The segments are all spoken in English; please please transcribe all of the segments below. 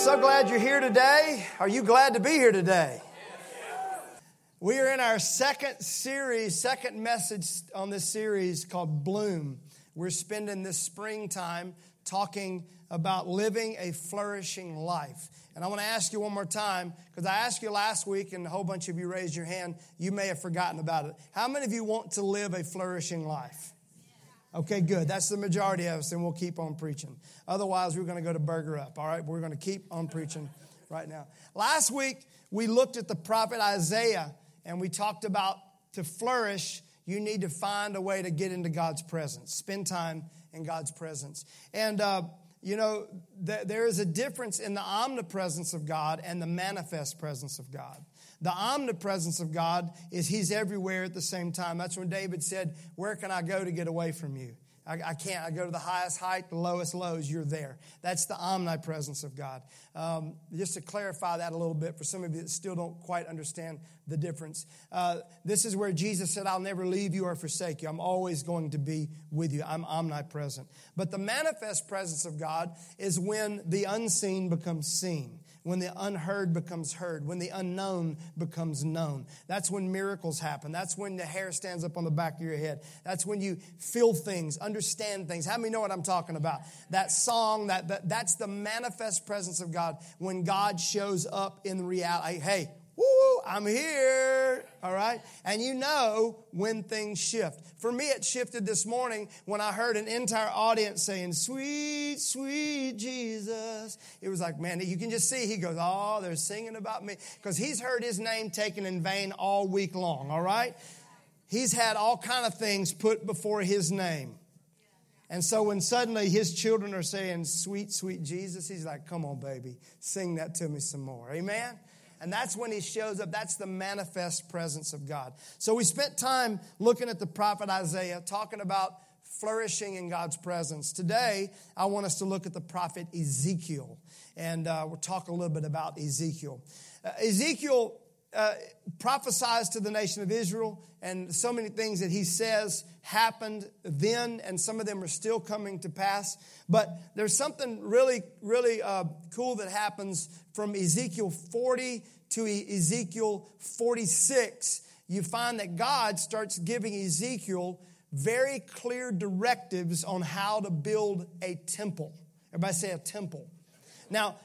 So glad you're here today. Are you glad to be here today? We are in our second series, second message on this series called Bloom. We're spending this springtime talking about living a flourishing life. And I want to ask you one more time, because I asked you last week and a whole bunch of you raised your hand. You may have forgotten about it. How many of you want to live a flourishing life? Okay, good. That's the majority of us, and we'll keep on preaching. Otherwise, we're going to go to Burger Up, all right? We're going to keep on preaching right now. Last week, we looked at the prophet Isaiah, and we talked about to flourish, you need to find a way to get into God's presence, spend time in God's presence. And, uh, you know, th- there is a difference in the omnipresence of God and the manifest presence of God. The omnipresence of God is He's everywhere at the same time. That's when David said, Where can I go to get away from you? I, I can't. I go to the highest height, the lowest lows, you're there. That's the omnipresence of God. Um, just to clarify that a little bit for some of you that still don't quite understand the difference. Uh, this is where Jesus said, I'll never leave you or forsake you. I'm always going to be with you. I'm omnipresent. But the manifest presence of God is when the unseen becomes seen when the unheard becomes heard, when the unknown becomes known. That's when miracles happen. That's when the hair stands up on the back of your head. That's when you feel things, understand things. How many know what I'm talking about? That song, that, that that's the manifest presence of God when God shows up in reality. Hey, woo, I'm here. All right. And you know when things shift. For me, it shifted this morning when I heard an entire audience saying, Sweet, sweet Jesus. It was like, man, you can just see he goes, Oh, they're singing about me. Because he's heard his name taken in vain all week long. All right. He's had all kind of things put before his name. And so when suddenly his children are saying, Sweet, sweet Jesus, he's like, Come on, baby, sing that to me some more. Amen? And that's when he shows up. That's the manifest presence of God. So we spent time looking at the prophet Isaiah, talking about flourishing in God's presence. Today, I want us to look at the prophet Ezekiel. And uh, we'll talk a little bit about Ezekiel. Uh, Ezekiel uh, prophesies to the nation of Israel, and so many things that he says happened then, and some of them are still coming to pass. But there's something really, really uh, cool that happens from Ezekiel 40 to Ezekiel 46. You find that God starts giving Ezekiel very clear directives on how to build a temple. Everybody say a temple. Now,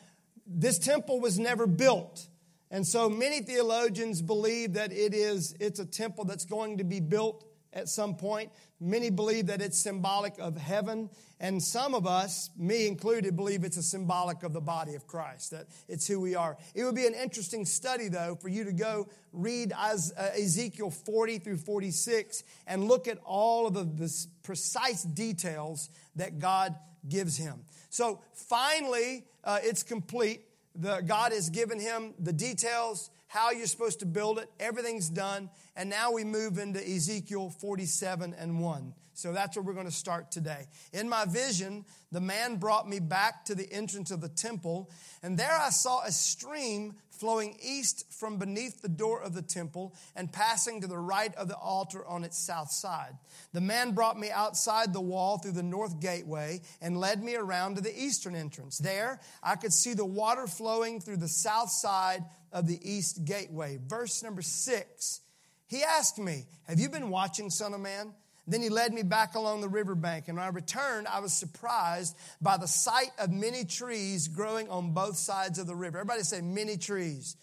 this temple was never built. And so many theologians believe that it is it's a temple that's going to be built at some point. Many believe that it's symbolic of heaven, and some of us, me included, believe it's a symbolic of the body of Christ, that it's who we are. It would be an interesting study, though, for you to go read uh, Ezekiel 40 through 46 and look at all of the, the precise details that God gives him. So finally, uh, it's complete. The, God has given him the details, how you're supposed to build it. Everything's done. And now we move into Ezekiel 47 and 1. So that's where we're going to start today. In my vision, the man brought me back to the entrance of the temple, and there I saw a stream flowing east from beneath the door of the temple and passing to the right of the altar on its south side. The man brought me outside the wall through the north gateway and led me around to the eastern entrance. There I could see the water flowing through the south side of the east gateway. Verse number six. He asked me, Have you been watching, Son of Man? Then he led me back along the riverbank, and when I returned, I was surprised by the sight of many trees growing on both sides of the river. Everybody say, many trees.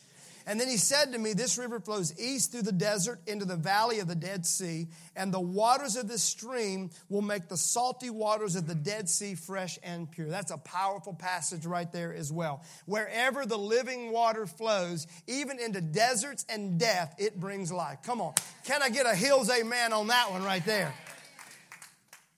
And then he said to me, This river flows east through the desert into the valley of the Dead Sea, and the waters of this stream will make the salty waters of the Dead Sea fresh and pure. That's a powerful passage right there as well. Wherever the living water flows, even into deserts and death, it brings life. Come on. Can I get a hills amen on that one right there?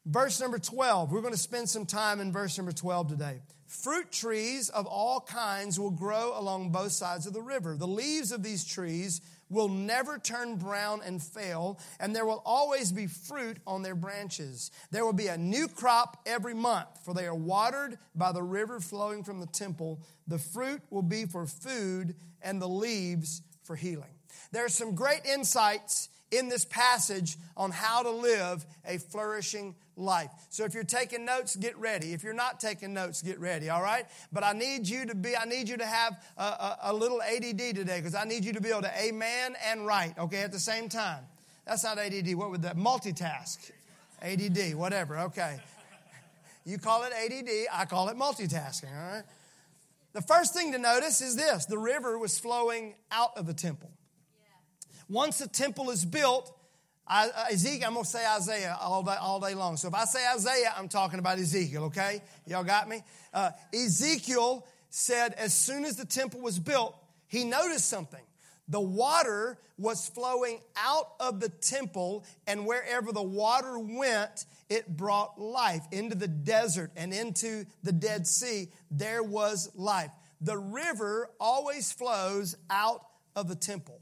Verse number 12. We're going to spend some time in verse number 12 today. Fruit trees of all kinds will grow along both sides of the river. The leaves of these trees will never turn brown and fail, and there will always be fruit on their branches. There will be a new crop every month, for they are watered by the river flowing from the temple. The fruit will be for food, and the leaves for healing. There are some great insights in this passage on how to live a flourishing life. So if you're taking notes, get ready. If you're not taking notes, get ready, all right? But I need you to be, I need you to have a, a, a little ADD today because I need you to be able to amen and write, okay, at the same time. That's not ADD. What would that? Multitask. ADD, whatever, okay. You call it ADD, I call it multitasking, all right? The first thing to notice is this the river was flowing out of the temple. Once the temple is built, I, Ezekiel, I'm going to say Isaiah all day, all day long. So if I say Isaiah, I'm talking about Ezekiel, okay? Y'all got me? Uh, Ezekiel said as soon as the temple was built, he noticed something. The water was flowing out of the temple, and wherever the water went, it brought life into the desert and into the Dead Sea. There was life. The river always flows out of the temple.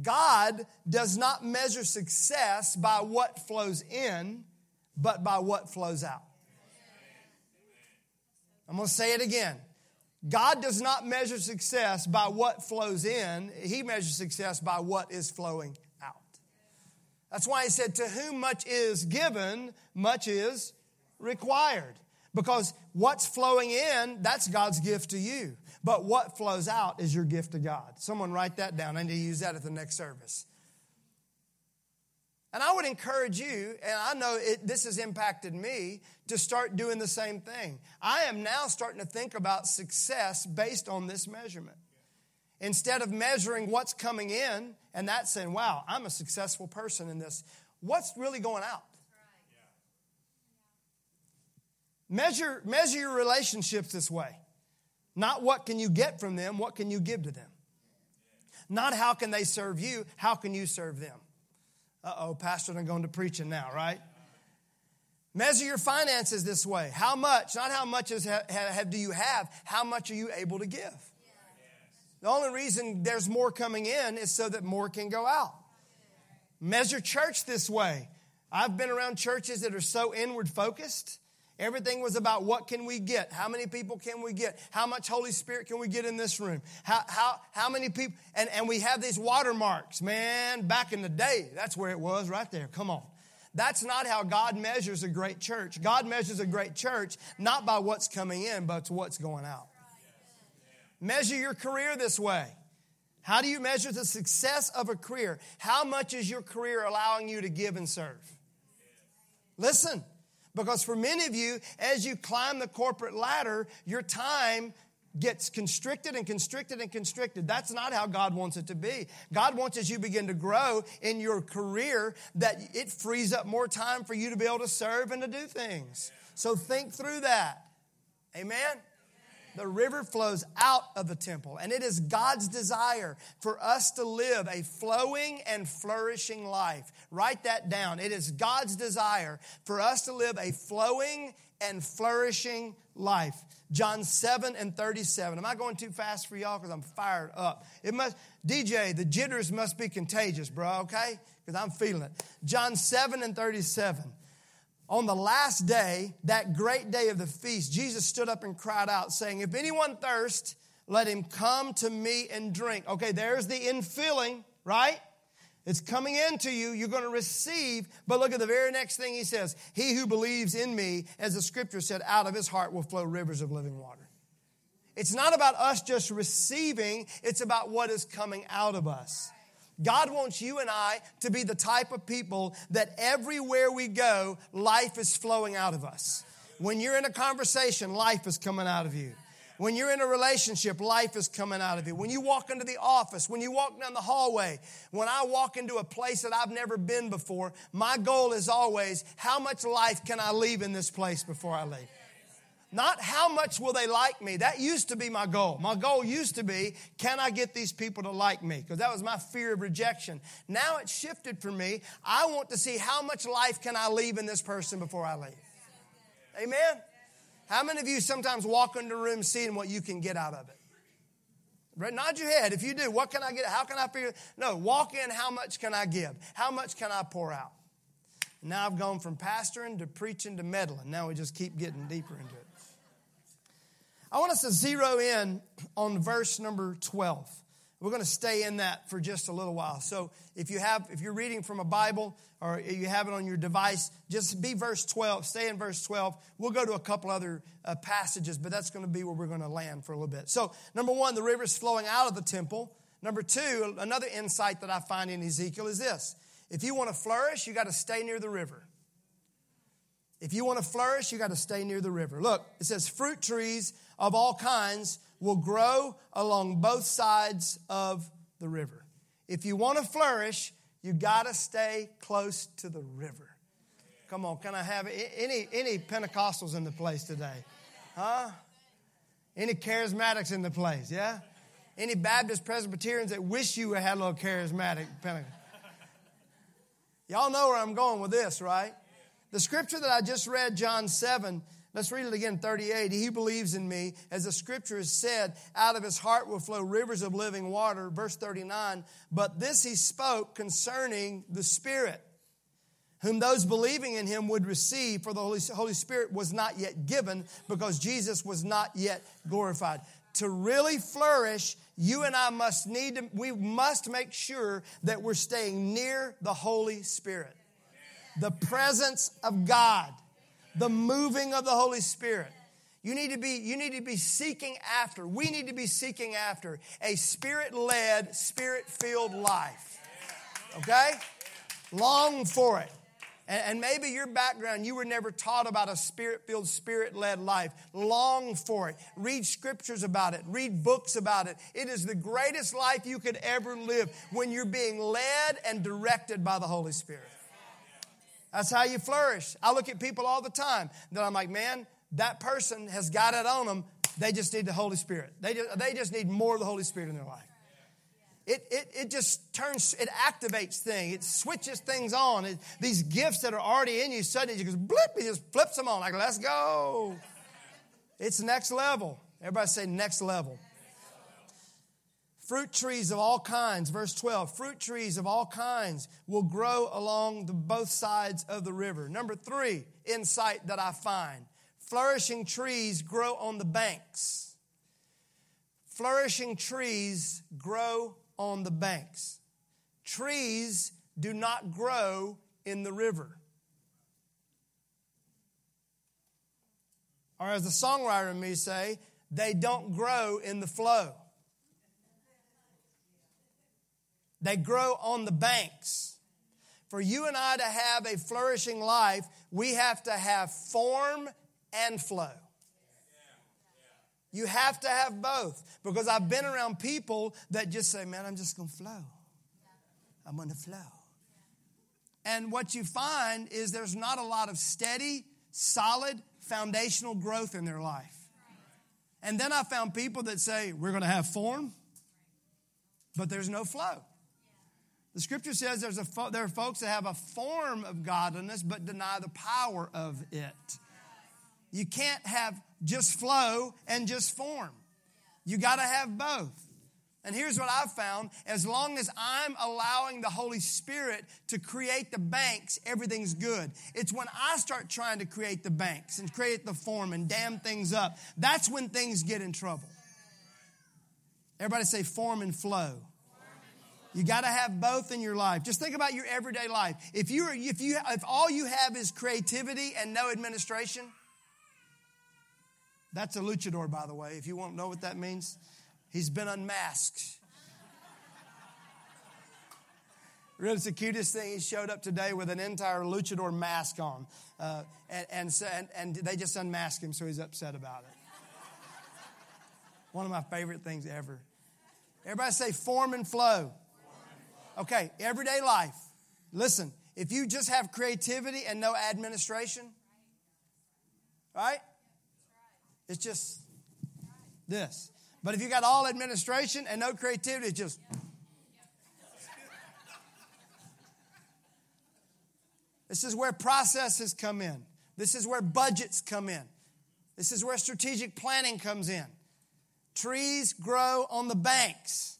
God does not measure success by what flows in, but by what flows out. I'm going to say it again. God does not measure success by what flows in, He measures success by what is flowing out. That's why He said, To whom much is given, much is required. Because what's flowing in, that's God's gift to you. But what flows out is your gift to God. Someone write that down. I need to use that at the next service. And I would encourage you, and I know it, this has impacted me, to start doing the same thing. I am now starting to think about success based on this measurement. Instead of measuring what's coming in and that saying, wow, I'm a successful person in this, what's really going out? Measure, measure your relationships this way. Not what can you get from them, what can you give to them? Not how can they serve you, how can you serve them? Uh oh, Pastor, I'm going to preaching now, right? Measure your finances this way. How much, not how much is, have, do you have, how much are you able to give? The only reason there's more coming in is so that more can go out. Measure church this way. I've been around churches that are so inward focused Everything was about what can we get? How many people can we get? How much Holy Spirit can we get in this room? How, how, how many people? And, and we have these watermarks. Man, back in the day, that's where it was right there. Come on. That's not how God measures a great church. God measures a great church not by what's coming in, but what's going out. Measure your career this way. How do you measure the success of a career? How much is your career allowing you to give and serve? Listen. Because for many of you, as you climb the corporate ladder, your time gets constricted and constricted and constricted. That's not how God wants it to be. God wants as you begin to grow in your career that it frees up more time for you to be able to serve and to do things. So think through that. Amen. The river flows out of the temple, and it is God's desire for us to live a flowing and flourishing life. Write that down. It is God's desire for us to live a flowing and flourishing life. John 7 and 37. Am I going too fast for y'all? Because I'm fired up. It must, DJ, the jitters must be contagious, bro, okay? Because I'm feeling it. John 7 and 37 on the last day, that great day of the feast, Jesus stood up and cried out, saying, If anyone thirst, let him come to me and drink. Okay, there's the infilling, right? It's coming into you. You're going to receive. But look at the very next thing he says He who believes in me, as the scripture said, out of his heart will flow rivers of living water. It's not about us just receiving, it's about what is coming out of us. God wants you and I to be the type of people that everywhere we go, life is flowing out of us. When you're in a conversation, life is coming out of you. When you're in a relationship, life is coming out of you. When you walk into the office, when you walk down the hallway, when I walk into a place that I've never been before, my goal is always how much life can I leave in this place before I leave? Not how much will they like me. That used to be my goal. My goal used to be, can I get these people to like me? Because that was my fear of rejection. Now it's shifted for me. I want to see how much life can I leave in this person before I leave. Amen? How many of you sometimes walk into a room seeing what you can get out of it? Nod your head. If you do, what can I get? How can I figure? No, walk in. How much can I give? How much can I pour out? Now I've gone from pastoring to preaching to meddling. Now we just keep getting deeper into it. I want us to zero in on verse number 12. We're going to stay in that for just a little while. So if you have, if you're reading from a Bible or you have it on your device, just be verse 12. Stay in verse 12. We'll go to a couple other uh, passages, but that's going to be where we're going to land for a little bit. So number one, the river is flowing out of the temple. Number two, another insight that I find in Ezekiel is this: if you want to flourish, you got to stay near the river. If you want to flourish, you got to stay near the river. Look, it says fruit trees of all kinds will grow along both sides of the river. If you want to flourish, you got to stay close to the river. Come on, can I have any any Pentecostals in the place today? Huh? Any charismatics in the place? Yeah? Any Baptist Presbyterians that wish you had a little charismatic Pentecost? Y'all know where I'm going with this, right? The scripture that I just read, John 7, let's read it again, 38. He believes in me. As the scripture has said, out of his heart will flow rivers of living water. Verse 39. But this he spoke concerning the Spirit, whom those believing in him would receive, for the Holy, Holy Spirit was not yet given because Jesus was not yet glorified. To really flourish, you and I must need to, we must make sure that we're staying near the Holy Spirit the presence of God, the moving of the Holy Spirit. You need to be, you need to be seeking after, we need to be seeking after a spirit led, spirit filled life. Okay? Long for it. And, maybe your background, you were never taught about a spirit filled, spirit led life. Long for it. Read scriptures about it. Read books about it. It is the greatest life you could ever live when you're being led and directed by the Holy Spirit. That's how you flourish. I look at people all the time that I'm like, man, that person has got it on them. They just need the Holy Spirit. They just, they just need more of the Holy Spirit in their life. It, it, it just turns, it activates things. It switches things on. It, these gifts that are already in you, suddenly you just blip, it just flips them on. Like, let's go. It's next level. Everybody say next level. Fruit trees of all kinds, verse 12, fruit trees of all kinds will grow along the both sides of the river. Number three, insight that I find flourishing trees grow on the banks. Flourishing trees grow on the banks. Trees do not grow in the river. Or as the songwriter and me say, they don't grow in the flow. They grow on the banks. For you and I to have a flourishing life, we have to have form and flow. You have to have both because I've been around people that just say, Man, I'm just going to flow. I'm going to flow. And what you find is there's not a lot of steady, solid, foundational growth in their life. And then I found people that say, We're going to have form, but there's no flow. The scripture says there's a there are folks that have a form of godliness but deny the power of it. You can't have just flow and just form. You got to have both. And here's what I've found as long as I'm allowing the Holy Spirit to create the banks, everything's good. It's when I start trying to create the banks and create the form and dam things up, that's when things get in trouble. Everybody say form and flow. You got to have both in your life. Just think about your everyday life. If you are, if you if all you have is creativity and no administration, that's a luchador, by the way. If you won't know what that means, he's been unmasked. Really, it's the cutest thing. He showed up today with an entire luchador mask on, uh, and, and, and, and they just unmasked him, so he's upset about it. One of my favorite things ever. Everybody say form and flow. Okay, everyday life. Listen, if you just have creativity and no administration, right? It's just this. But if you got all administration and no creativity, it's just. This is where processes come in. This is where budgets come in. This is where strategic planning comes in. Trees grow on the banks.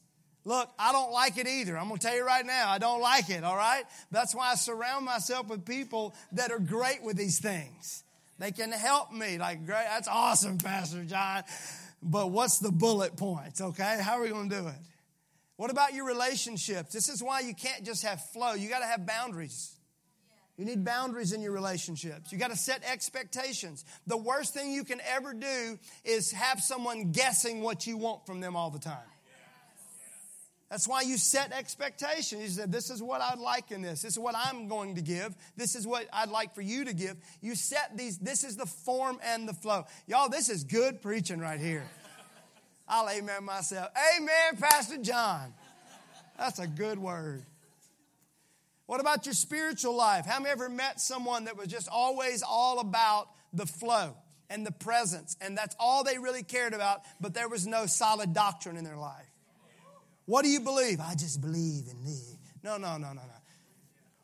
Look, I don't like it either. I'm going to tell you right now, I don't like it, all right? That's why I surround myself with people that are great with these things. They can help me. Like, great, that's awesome, Pastor John. But what's the bullet points, okay? How are we going to do it? What about your relationships? This is why you can't just have flow. You got to have boundaries. You need boundaries in your relationships. You got to set expectations. The worst thing you can ever do is have someone guessing what you want from them all the time. That's why you set expectations. You said, This is what I'd like in this. This is what I'm going to give. This is what I'd like for you to give. You set these, this is the form and the flow. Y'all, this is good preaching right here. I'll amen myself. Amen, Pastor John. That's a good word. What about your spiritual life? Have you ever met someone that was just always all about the flow and the presence, and that's all they really cared about, but there was no solid doctrine in their life? What do you believe? I just believe in thee. No, no, no, no, no.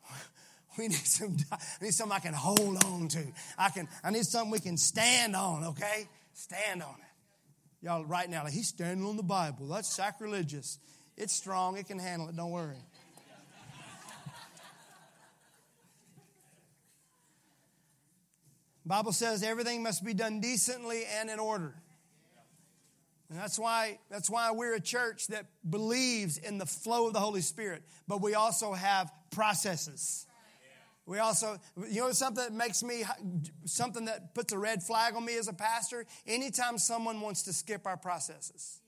We need some. I need something I can hold on to. I can. I need something we can stand on. Okay, stand on it. Y'all, right now, like he's standing on the Bible. That's sacrilegious. It's strong. It can handle it. Don't worry. Bible says everything must be done decently and in order. And that's why, that's why we're a church that believes in the flow of the Holy Spirit, but we also have processes. We also, you know, something that makes me, something that puts a red flag on me as a pastor, anytime someone wants to skip our processes.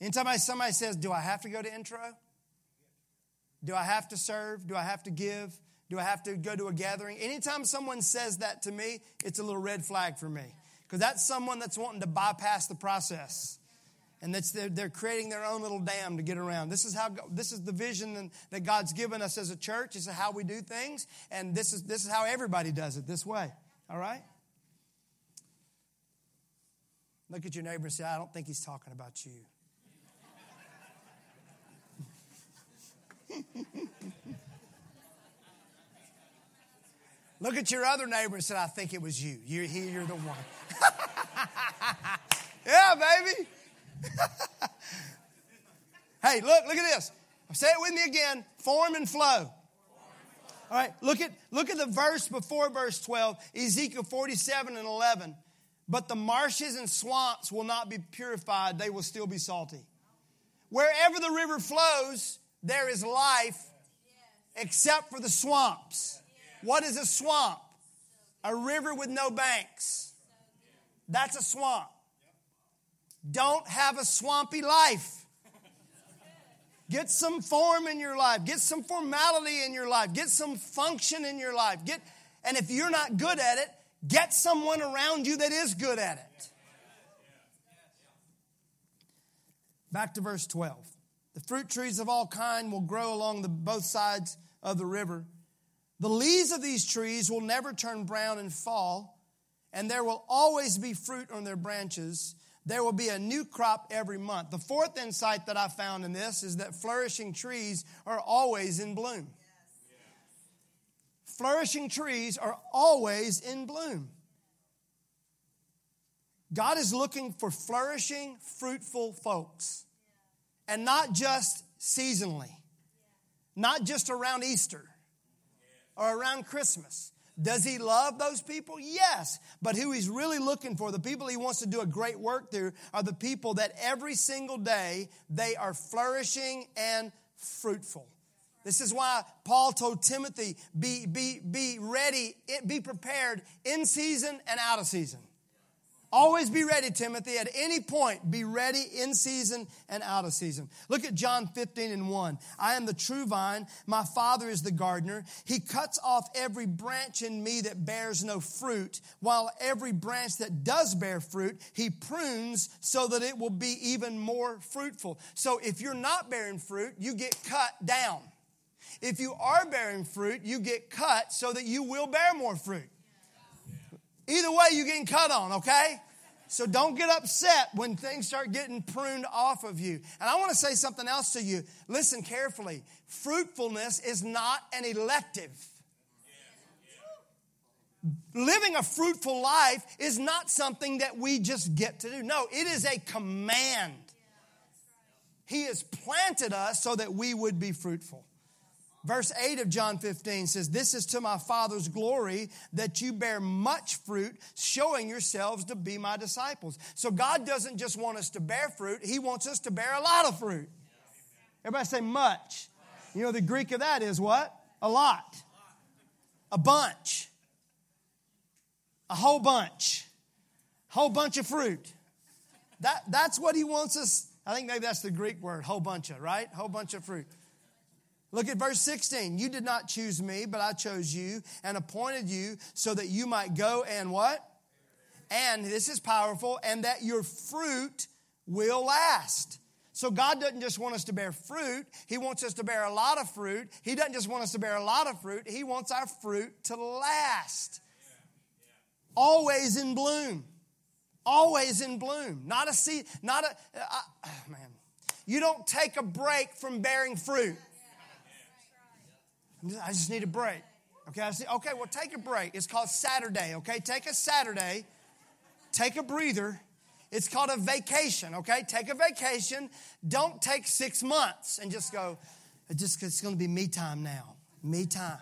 Anytime somebody says, Do I have to go to intro? Do I have to serve? Do I have to give? Do I have to go to a gathering? Anytime someone says that to me, it's a little red flag for me because that's someone that's wanting to bypass the process. And that's they're, they're, creating their own little dam to get around. This is how this is the vision that God's given us as a church. This is how we do things, and this is this is how everybody does it this way. All right. Look at your neighbor and say, "I don't think he's talking about you." Look at your other neighbor and say, I think it was you. You're here, you're the one. yeah, baby. hey, look, look at this. Say it with me again. Form and flow. All right, look at look at the verse before verse 12, Ezekiel 47 and 11. But the marshes and swamps will not be purified, they will still be salty. Wherever the river flows, there is life except for the swamps. What is a swamp? A river with no banks. That's a swamp. Don't have a swampy life. Get some form in your life. Get some formality in your life. Get some function in your life. Get, and if you're not good at it, get someone around you that is good at it. Back to verse 12. The fruit trees of all kind will grow along the, both sides of the river. The leaves of these trees will never turn brown and fall, and there will always be fruit on their branches. There will be a new crop every month. The fourth insight that I found in this is that flourishing trees are always in bloom. Flourishing trees are always in bloom. God is looking for flourishing, fruitful folks. And not just seasonally, not just around Easter or around Christmas. Does he love those people? Yes. But who he's really looking for, the people he wants to do a great work through, are the people that every single day they are flourishing and fruitful. This is why Paul told Timothy, be, be, be ready, be prepared in season and out of season. Always be ready, Timothy. At any point, be ready in season and out of season. Look at John 15 and 1. I am the true vine. My Father is the gardener. He cuts off every branch in me that bears no fruit, while every branch that does bear fruit, he prunes so that it will be even more fruitful. So if you're not bearing fruit, you get cut down. If you are bearing fruit, you get cut so that you will bear more fruit. Either way, you're getting cut on, okay? So don't get upset when things start getting pruned off of you. And I want to say something else to you. Listen carefully. Fruitfulness is not an elective. Living a fruitful life is not something that we just get to do. No, it is a command. He has planted us so that we would be fruitful. Verse 8 of John 15 says, This is to my Father's glory that you bear much fruit, showing yourselves to be my disciples. So God doesn't just want us to bear fruit, He wants us to bear a lot of fruit. Everybody say much. You know, the Greek of that is what? A lot, a bunch, a whole bunch, whole bunch of fruit. That, that's what he wants us. I think maybe that's the Greek word, whole bunch of, right? Whole bunch of fruit. Look at verse 16. You did not choose me, but I chose you and appointed you so that you might go and what? And this is powerful, and that your fruit will last. So God doesn't just want us to bear fruit, He wants us to bear a lot of fruit. He doesn't just want us to bear a lot of fruit, He wants our fruit to last. Always in bloom. Always in bloom. Not a seed, not a, uh, uh, man. You don't take a break from bearing fruit. I just need a break. Okay, I say, okay, well, take a break. It's called Saturday, okay? Take a Saturday, take a breather, it's called a vacation, okay? Take a vacation. Don't take six months and just go, just, it's going to be me time now. Me time.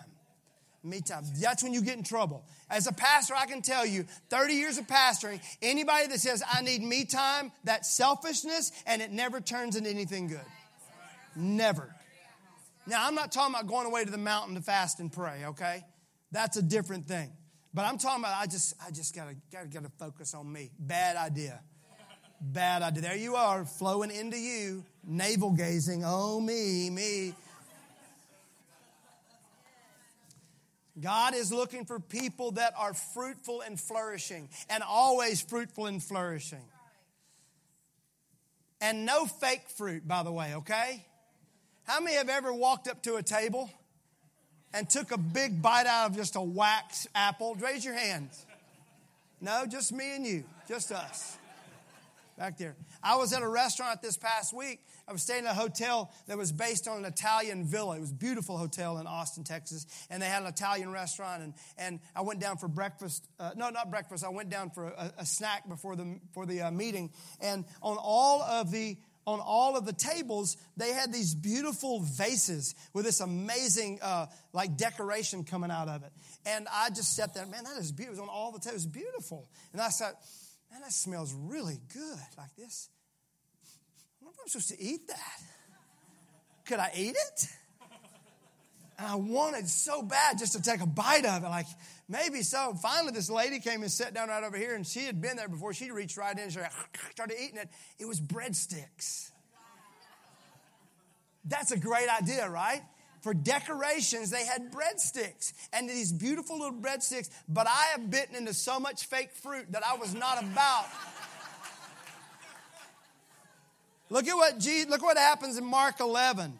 Me time. That's when you get in trouble. As a pastor, I can tell you, 30 years of pastoring, anybody that says, I need me time, that's selfishness and it never turns into anything good. Never. Now, I'm not talking about going away to the mountain to fast and pray, okay? That's a different thing. But I'm talking about I just I just gotta gotta gotta focus on me. Bad idea. Bad idea. There you are, flowing into you, navel gazing. Oh, me, me. God is looking for people that are fruitful and flourishing, and always fruitful and flourishing. And no fake fruit, by the way, okay? How many have ever walked up to a table and took a big bite out of just a wax apple? Raise your hands. No, just me and you, just us back there. I was at a restaurant this past week. I was staying in a hotel that was based on an Italian villa. It was a beautiful hotel in Austin, Texas, and they had an Italian restaurant. And, and I went down for breakfast. Uh, no, not breakfast. I went down for a, a snack before the for the uh, meeting. And on all of the on all of the tables, they had these beautiful vases with this amazing, uh, like decoration coming out of it. And I just sat there, man, that is beautiful. It was on all the tables, beautiful. And I said, Man, that smells really good like this. I wonder if I'm supposed to eat that. Could I eat it? And I wanted so bad just to take a bite of it, like maybe so. Finally, this lady came and sat down right over here, and she had been there before. She reached right in and started eating it. It was breadsticks. That's a great idea, right? for decorations, they had breadsticks and these beautiful little breadsticks. But I have bitten into so much fake fruit that I was not about. look at what Jesus, look what happens in Mark 11.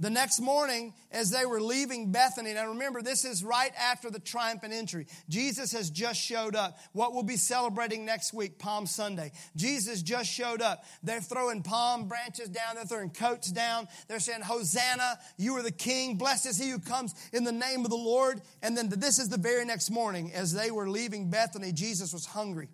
The next morning, as they were leaving Bethany, now remember, this is right after the triumphant entry. Jesus has just showed up. What we'll be celebrating next week, Palm Sunday. Jesus just showed up. They're throwing palm branches down, they're throwing coats down. They're saying, Hosanna, you are the king. Blessed is he who comes in the name of the Lord. And then this is the very next morning, as they were leaving Bethany, Jesus was hungry.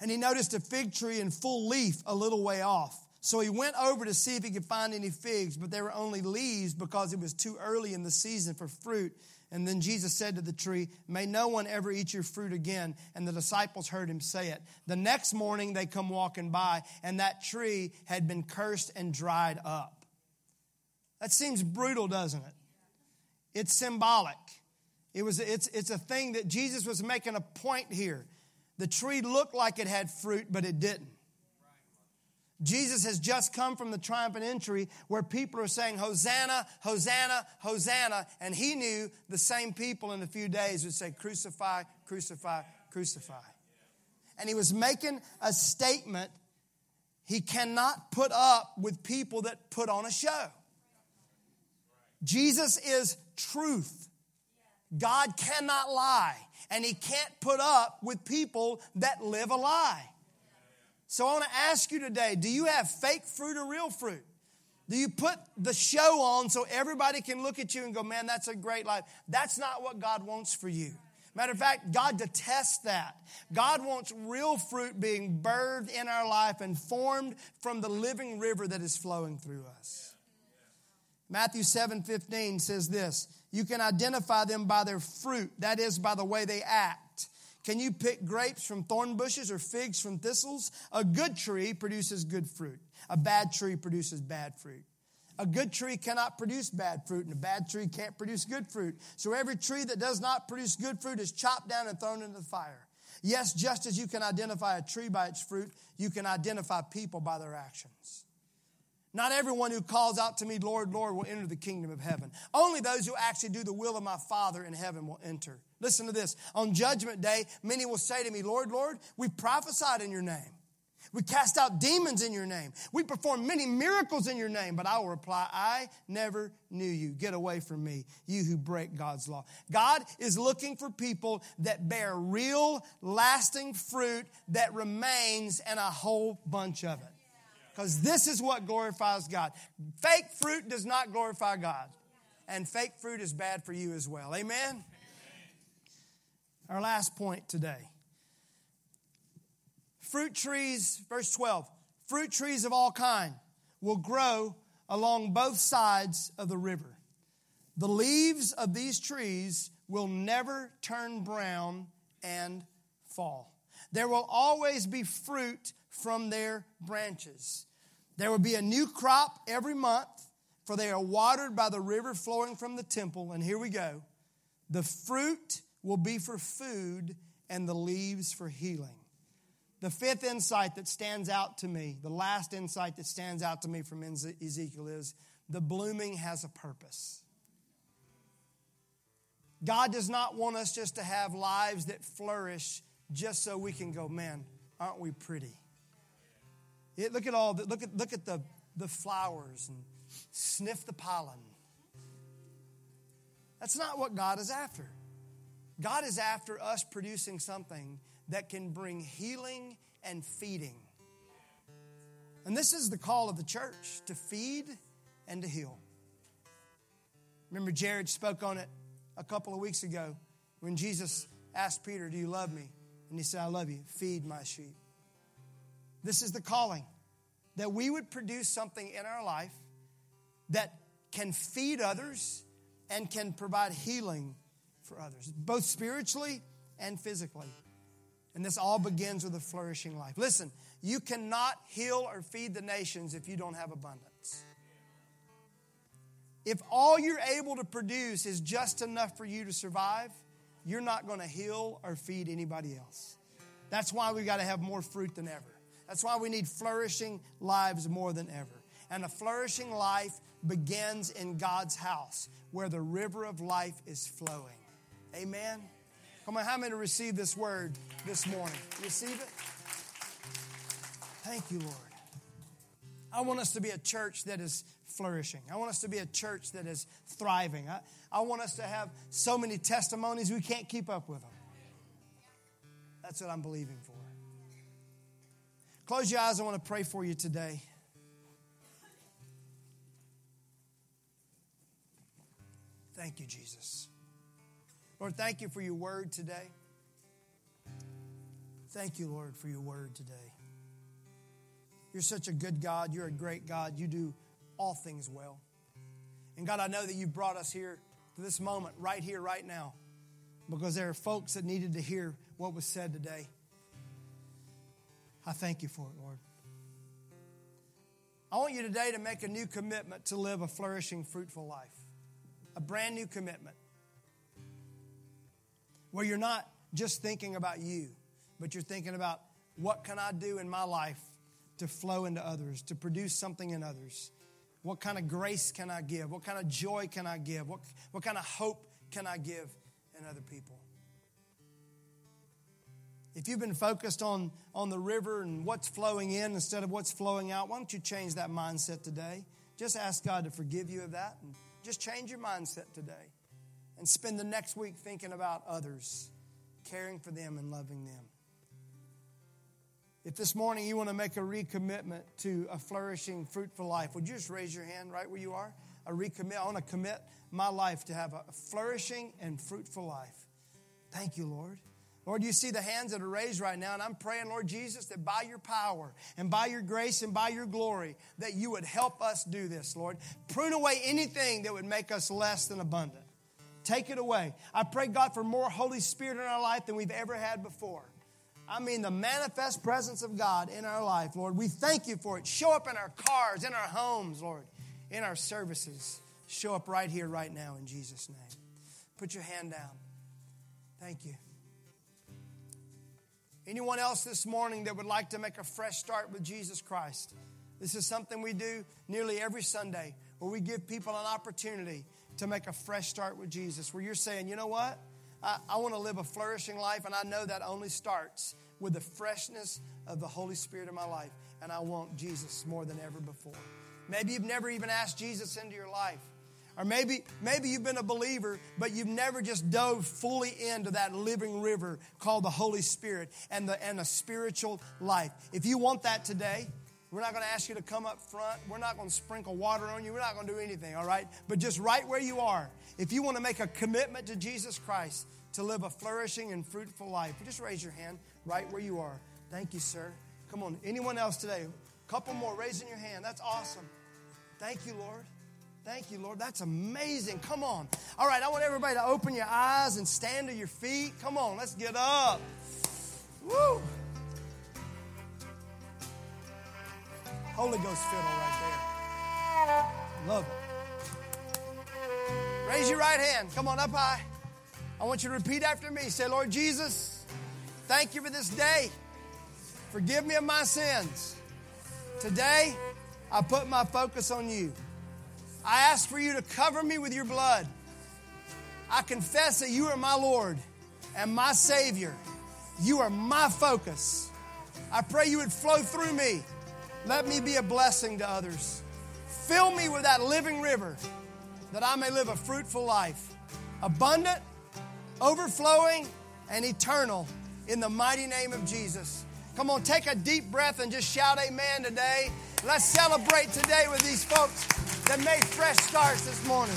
And he noticed a fig tree in full leaf a little way off. So he went over to see if he could find any figs, but there were only leaves because it was too early in the season for fruit. And then Jesus said to the tree, May no one ever eat your fruit again. And the disciples heard him say it. The next morning they come walking by, and that tree had been cursed and dried up. That seems brutal, doesn't it? It's symbolic. It was, it's, it's a thing that Jesus was making a point here. The tree looked like it had fruit, but it didn't. Jesus has just come from the triumphant entry where people are saying, Hosanna, Hosanna, Hosanna. And he knew the same people in a few days would say, Crucify, crucify, crucify. And he was making a statement he cannot put up with people that put on a show. Jesus is truth. God cannot lie, and he can't put up with people that live a lie. So I want to ask you today do you have fake fruit or real fruit? Do you put the show on so everybody can look at you and go, man, that's a great life? That's not what God wants for you. Matter of fact, God detests that. God wants real fruit being birthed in our life and formed from the living river that is flowing through us. Matthew 7 15 says this You can identify them by their fruit, that is, by the way they act. Can you pick grapes from thorn bushes or figs from thistles? A good tree produces good fruit. A bad tree produces bad fruit. A good tree cannot produce bad fruit, and a bad tree can't produce good fruit. So every tree that does not produce good fruit is chopped down and thrown into the fire. Yes, just as you can identify a tree by its fruit, you can identify people by their actions. Not everyone who calls out to me, Lord, Lord, will enter the kingdom of heaven. Only those who actually do the will of my Father in heaven will enter. Listen to this. On judgment day, many will say to me, Lord, Lord, we prophesied in your name. We cast out demons in your name. We performed many miracles in your name. But I will reply, I never knew you. Get away from me, you who break God's law. God is looking for people that bear real, lasting fruit that remains and a whole bunch of it. Because this is what glorifies God. Fake fruit does not glorify God. And fake fruit is bad for you as well. Amen? Our last point today fruit trees, verse 12, fruit trees of all kind will grow along both sides of the river. The leaves of these trees will never turn brown and fall. There will always be fruit from their branches. There will be a new crop every month, for they are watered by the river flowing from the temple. And here we go. The fruit will be for food, and the leaves for healing. The fifth insight that stands out to me, the last insight that stands out to me from Ezekiel is the blooming has a purpose. God does not want us just to have lives that flourish just so we can go, man, aren't we pretty? It, look at all the, look at look at the, the flowers and sniff the pollen. That's not what God is after. God is after us producing something that can bring healing and feeding. And this is the call of the church to feed and to heal. Remember, Jared spoke on it a couple of weeks ago when Jesus asked Peter, Do you love me? And he said, I love you. Feed my sheep. This is the calling that we would produce something in our life that can feed others and can provide healing for others, both spiritually and physically. And this all begins with a flourishing life. Listen, you cannot heal or feed the nations if you don't have abundance. If all you're able to produce is just enough for you to survive, you're not going to heal or feed anybody else. That's why we got to have more fruit than ever. That's why we need flourishing lives more than ever. And a flourishing life begins in God's house where the river of life is flowing. Amen. Come on, how many receive this word this morning? Receive it? Thank you, Lord. I want us to be a church that is flourishing. I want us to be a church that is thriving. I, I want us to have so many testimonies we can't keep up with them. That's what I'm believing for. Close your eyes. I want to pray for you today. Thank you, Jesus. Lord, thank you for your word today. Thank you, Lord, for your word today. You're such a good God. You're a great God. You do all things well. And God, I know that you brought us here to this moment, right here, right now, because there are folks that needed to hear what was said today. I thank you for it, Lord. I want you today to make a new commitment to live a flourishing, fruitful life, a brand new commitment where you're not just thinking about you, but you're thinking about what can I do in my life to flow into others, to produce something in others. What kind of grace can I give? What kind of joy can I give? What, what kind of hope can I give in other people? If you've been focused on, on the river and what's flowing in instead of what's flowing out, why don't you change that mindset today? Just ask God to forgive you of that and just change your mindset today and spend the next week thinking about others, caring for them and loving them. If this morning you want to make a recommitment to a flourishing, fruitful life, would you just raise your hand right where you are? A recommit. I want to commit my life to have a flourishing and fruitful life. Thank you, Lord. Lord, you see the hands that are raised right now, and I'm praying, Lord Jesus, that by your power and by your grace and by your glory, that you would help us do this, Lord. Prune away anything that would make us less than abundant. Take it away. I pray, God, for more Holy Spirit in our life than we've ever had before. I mean, the manifest presence of God in our life, Lord. We thank you for it. Show up in our cars, in our homes, Lord, in our services, show up right here, right now, in Jesus' name. Put your hand down. Thank you. Anyone else this morning that would like to make a fresh start with Jesus Christ? This is something we do nearly every Sunday where we give people an opportunity to make a fresh start with Jesus, where you're saying, you know what? I, I want to live a flourishing life, and I know that only starts with the freshness of the Holy Spirit in my life, and I want Jesus more than ever before. Maybe you've never even asked Jesus into your life. Or maybe, maybe you've been a believer, but you've never just dove fully into that living river called the Holy Spirit and, the, and a spiritual life. If you want that today, we're not going to ask you to come up front. We're not going to sprinkle water on you. We're not going to do anything, all right? But just right where you are, if you want to make a commitment to Jesus Christ to live a flourishing and fruitful life, just raise your hand right where you are. Thank you, sir. Come on. Anyone else today? A couple more raising your hand. That's awesome. Thank you, Lord. Thank you, Lord. That's amazing. Come on. All right, I want everybody to open your eyes and stand to your feet. Come on, let's get up. Woo! Holy Ghost fiddle right there. Love it. Raise your right hand. Come on up high. I want you to repeat after me. Say, Lord Jesus, thank you for this day. Forgive me of my sins. Today, I put my focus on you. I ask for you to cover me with your blood. I confess that you are my Lord and my Savior. You are my focus. I pray you would flow through me. Let me be a blessing to others. Fill me with that living river that I may live a fruitful life, abundant, overflowing, and eternal in the mighty name of Jesus. Come on, take a deep breath and just shout amen today. Let's celebrate today with these folks that made fresh starts this morning.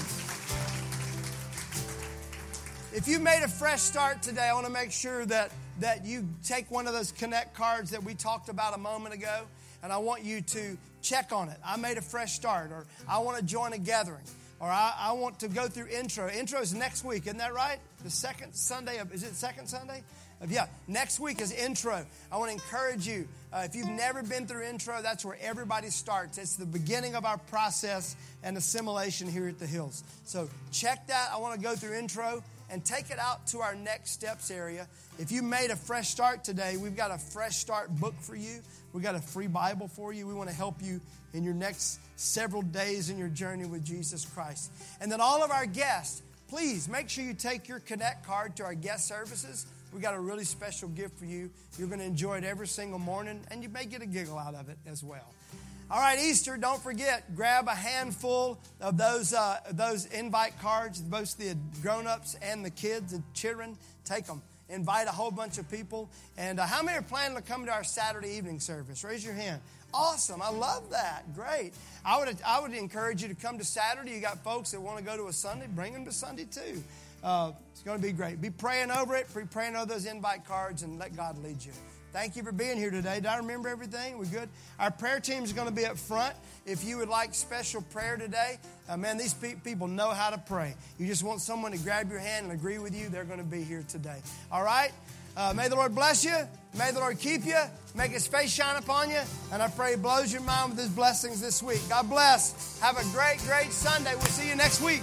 If you made a fresh start today, I want to make sure that, that you take one of those Connect cards that we talked about a moment ago, and I want you to check on it. I made a fresh start, or I want to join a gathering, or I, I want to go through intro. Intro is next week, isn't that right? The second Sunday of, is it second Sunday? Of, yeah, next week is intro. I want to encourage you. Uh, if you've never been through intro, that's where everybody starts. It's the beginning of our process and assimilation here at the Hills. So check that. I want to go through intro and take it out to our next steps area. If you made a fresh start today, we've got a fresh start book for you. We've got a free Bible for you. We want to help you in your next several days in your journey with Jesus Christ. And then all of our guests, please make sure you take your Connect card to our guest services we got a really special gift for you. You're going to enjoy it every single morning, and you may get a giggle out of it as well. All right, Easter, don't forget, grab a handful of those, uh, those invite cards, both the grown ups and the kids and children. Take them. Invite a whole bunch of people. And uh, how many are planning to come to our Saturday evening service? Raise your hand. Awesome. I love that. Great. I would, I would encourage you to come to Saturday. You got folks that want to go to a Sunday, bring them to Sunday too. Uh, it's going to be great. Be praying over it, be praying over those invite cards, and let God lead you. Thank you for being here today. Did I remember everything? We're good? Our prayer team is going to be up front. If you would like special prayer today, uh, man, these pe- people know how to pray. You just want someone to grab your hand and agree with you, they're going to be here today. All right? Uh, may the Lord bless you. May the Lord keep you. Make his face shine upon you. And I pray he blows your mind with his blessings this week. God bless. Have a great, great Sunday. We'll see you next week.